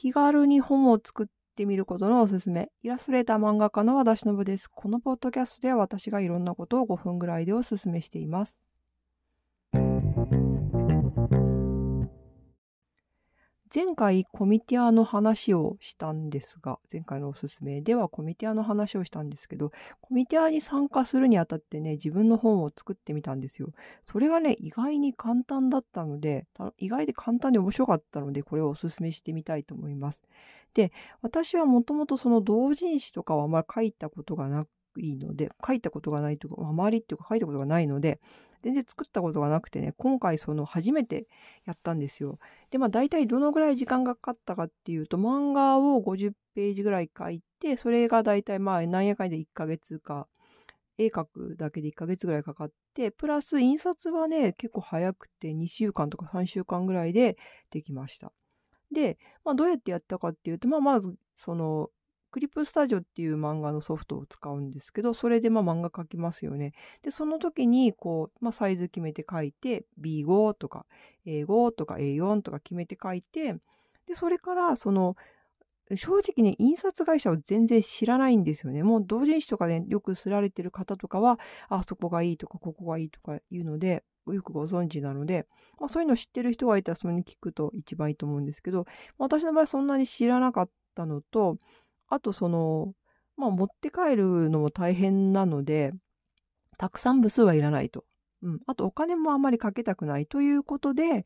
気軽に本を作ってみることのおすすめ。イラストレーター漫画家の和田忍です。このポッドキャストでは私がいろんなことを5分ぐらいでおすすめしています。前回コミティアの話をしたんですが、前回のおすすめではコミティアの話をしたんですけど、コミティアに参加するにあたってね、自分の本を作ってみたんですよ。それがね、意外に簡単だったので、意外で簡単で面白かったので、これをおすすめしてみたいと思います。で、私はもともとその同人誌とかはあまり書いたことがないので、書いたことがないというか、あまりっていうか書いたことがないので、全然作ったことがなくてね、今回その初めてやったんですよ。で、まあ大体どのぐらい時間がかかったかっていうと、漫画を50ページぐらい書いて、それが大体まあ何やかんで1ヶ月か、絵描くだけで1ヶ月ぐらいかかって、プラス印刷はね、結構早くて2週間とか3週間ぐらいでできました。で、まあどうやってやったかっていうと、まあまずそのクリップスタジオっていう漫画のソフトを使うんですけど、それでまあ漫画描きますよね。で、その時にこう、まあ、サイズ決めて書いて、B5 とか A5 とか A4 とか決めて書いて、で、それからその、正直ね、印刷会社を全然知らないんですよね。もう同人誌とかで、ね、よくすられてる方とかは、あそこがいいとか、ここがいいとか言うので、よくご存知なので、まあ、そういうの知ってる人がいたらそれに聞くと一番いいと思うんですけど、私の場合そんなに知らなかったのと、あとその、まあ持って帰るのも大変なので、たくさん部数はいらないと。うん。あとお金もあんまりかけたくないということで、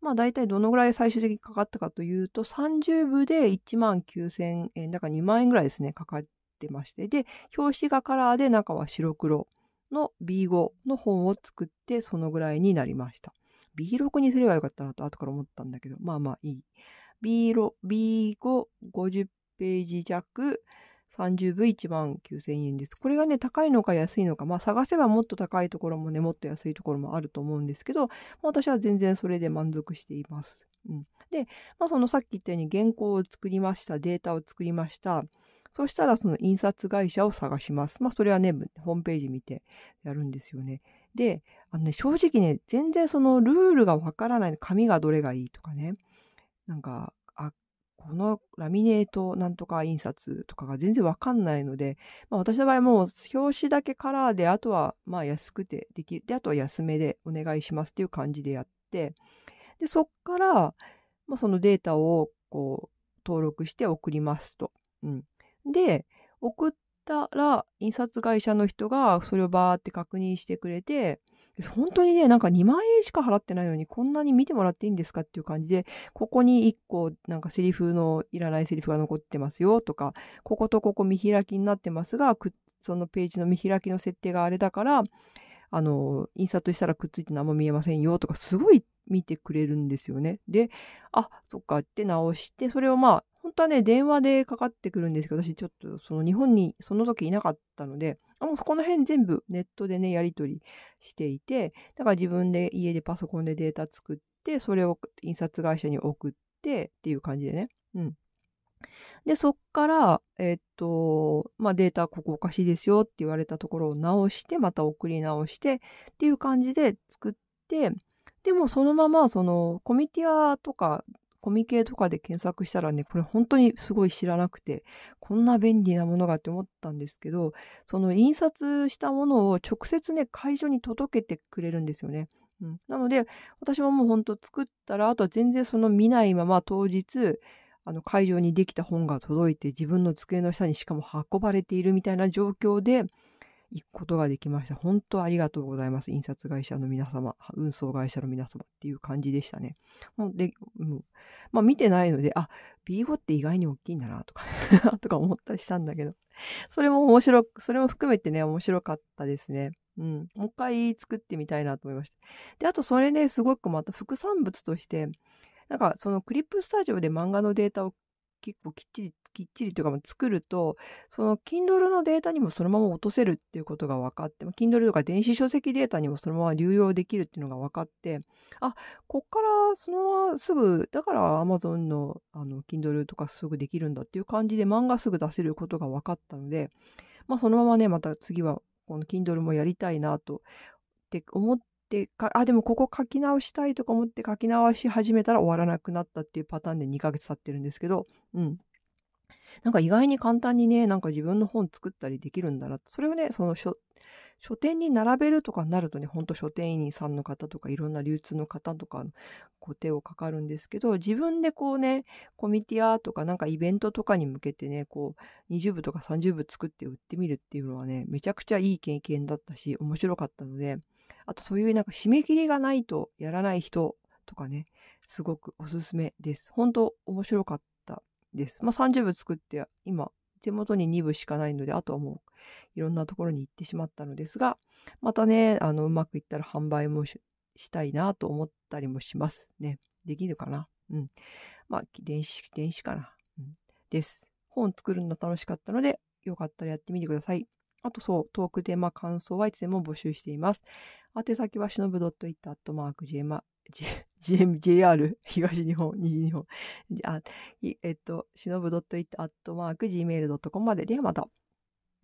まあ大体どのぐらい最終的にかかったかというと、30部で1万9000円、だから2万円ぐらいですね、かかってまして。で、表紙がカラーで中は白黒の B5 の本を作って、そのぐらいになりました。B6 にすればよかったなと後から思ったんだけど、まあまあいい。B5、50ページ弱、30部1万9000円です。これがね、高いのか安いのか、まあ探せばもっと高いところもね、もっと安いところもあると思うんですけど、私は全然それで満足しています。うん、で、まあそのさっき言ったように原稿を作りました、データを作りました。そしたらその印刷会社を探します。まあそれはね、ホームページ見てやるんですよね。で、あのね、正直ね、全然そのルールがわからない。紙がどれがいいとかね。なんか、このラミネートなんとか印刷とかが全然わかんないので、まあ、私の場合もう表紙だけカラーで、あとはまあ安くてできる。で、あとは安めでお願いしますっていう感じでやって、で、そっから、まあ、そのデータをこう登録して送りますと。うん。で、送ったら印刷会社の人がそれをバーって確認してくれて、本当にね、なんか2万円しか払ってないのにこんなに見てもらっていいんですかっていう感じで、ここに1個なんかセリフのいらないセリフが残ってますよとか、こことここ見開きになってますが、そのページの見開きの設定があれだから、あの、印刷したらくっついて何も見えませんよとか、すごい見てくれるんですよね。で、あ、そっかって直して、それをまあ、本当はね、電話でかかってくるんですけど、私ちょっとその日本にその時いなかったので、あもうこの辺全部ネットでね、やり取りしていて、だから自分で家でパソコンでデータ作って、それを印刷会社に送ってっていう感じでね。うん。で、そっから、えっと、まあ、データここおかしいですよって言われたところを直して、また送り直してっていう感じで作って、でもそのまま、その、コミティアとかコミケとかで検索したらね、これ本当にすごい知らなくて、こんな便利なものがって思ったんですけど、その印刷したものを直接ね、会場に届けてくれるんですよね。うん、なので、私はもう本当作ったら、あとは全然その見ないまま当日、あの会場にできた本が届いて自分の机の下にしかも運ばれているみたいな状況で、行くことができました。本当ありがとうございます。印刷会社の皆様、運送会社の皆様っていう感じでしたね。もうで、まあ見てないので、あ、B5 って意外に大きいんだなとか とか思ったりしたんだけど、それも面白く、それも含めてね、面白かったですね。うん。もう一回作ってみたいなと思いました。で、あとそれね、すごくまた副産物として、なんかそのクリップスタジオで漫画のデータを結構きっちり、きっちりというか作ると、その Kindle のデータにもそのまま落とせるっていうことが分かって、Kindle とか電子書籍データにもそのまま流用できるっていうのが分かって、あ、こっからそのまますぐ、だから Amazon のあの Kindle とかすぐできるんだっていう感じで漫画すぐ出せることが分かったので、まあそのままね、また次はこの Kindle もやりたいなとって思っで、あ、でもここ書き直したいとか思って書き直し始めたら終わらなくなったっていうパターンで2ヶ月経ってるんですけど、うん。なんか意外に簡単にね、なんか自分の本作ったりできるんだな。それをね、その書、書店に並べるとかになるとね、ほんと書店員さんの方とかいろんな流通の方とか、こう手をかかるんですけど、自分でこうね、コミティアとかなんかイベントとかに向けてね、こう20部とか30部作って売ってみるっていうのはね、めちゃくちゃいい経験だったし、面白かったので、あとそういうなんか締め切りがないとやらない人とかね、すごくおすすめです。本当面白かったです。まあ30部作って今手元に2部しかないので、あとはもういろんなところに行ってしまったのですが、またね、あの、うまくいったら販売もしたいなと思ったりもしますね。できるかな？うん。まあ、電子、電子かな？うん。です。本作るの楽しかったので、よかったらやってみてください。あとそう、トークテーマ感想はいつでも募集しています。宛先はしのぶ .it.gm JR 東日本、西日本。あ、えっと、しのぶ .it.gmail.com まで。ではまた。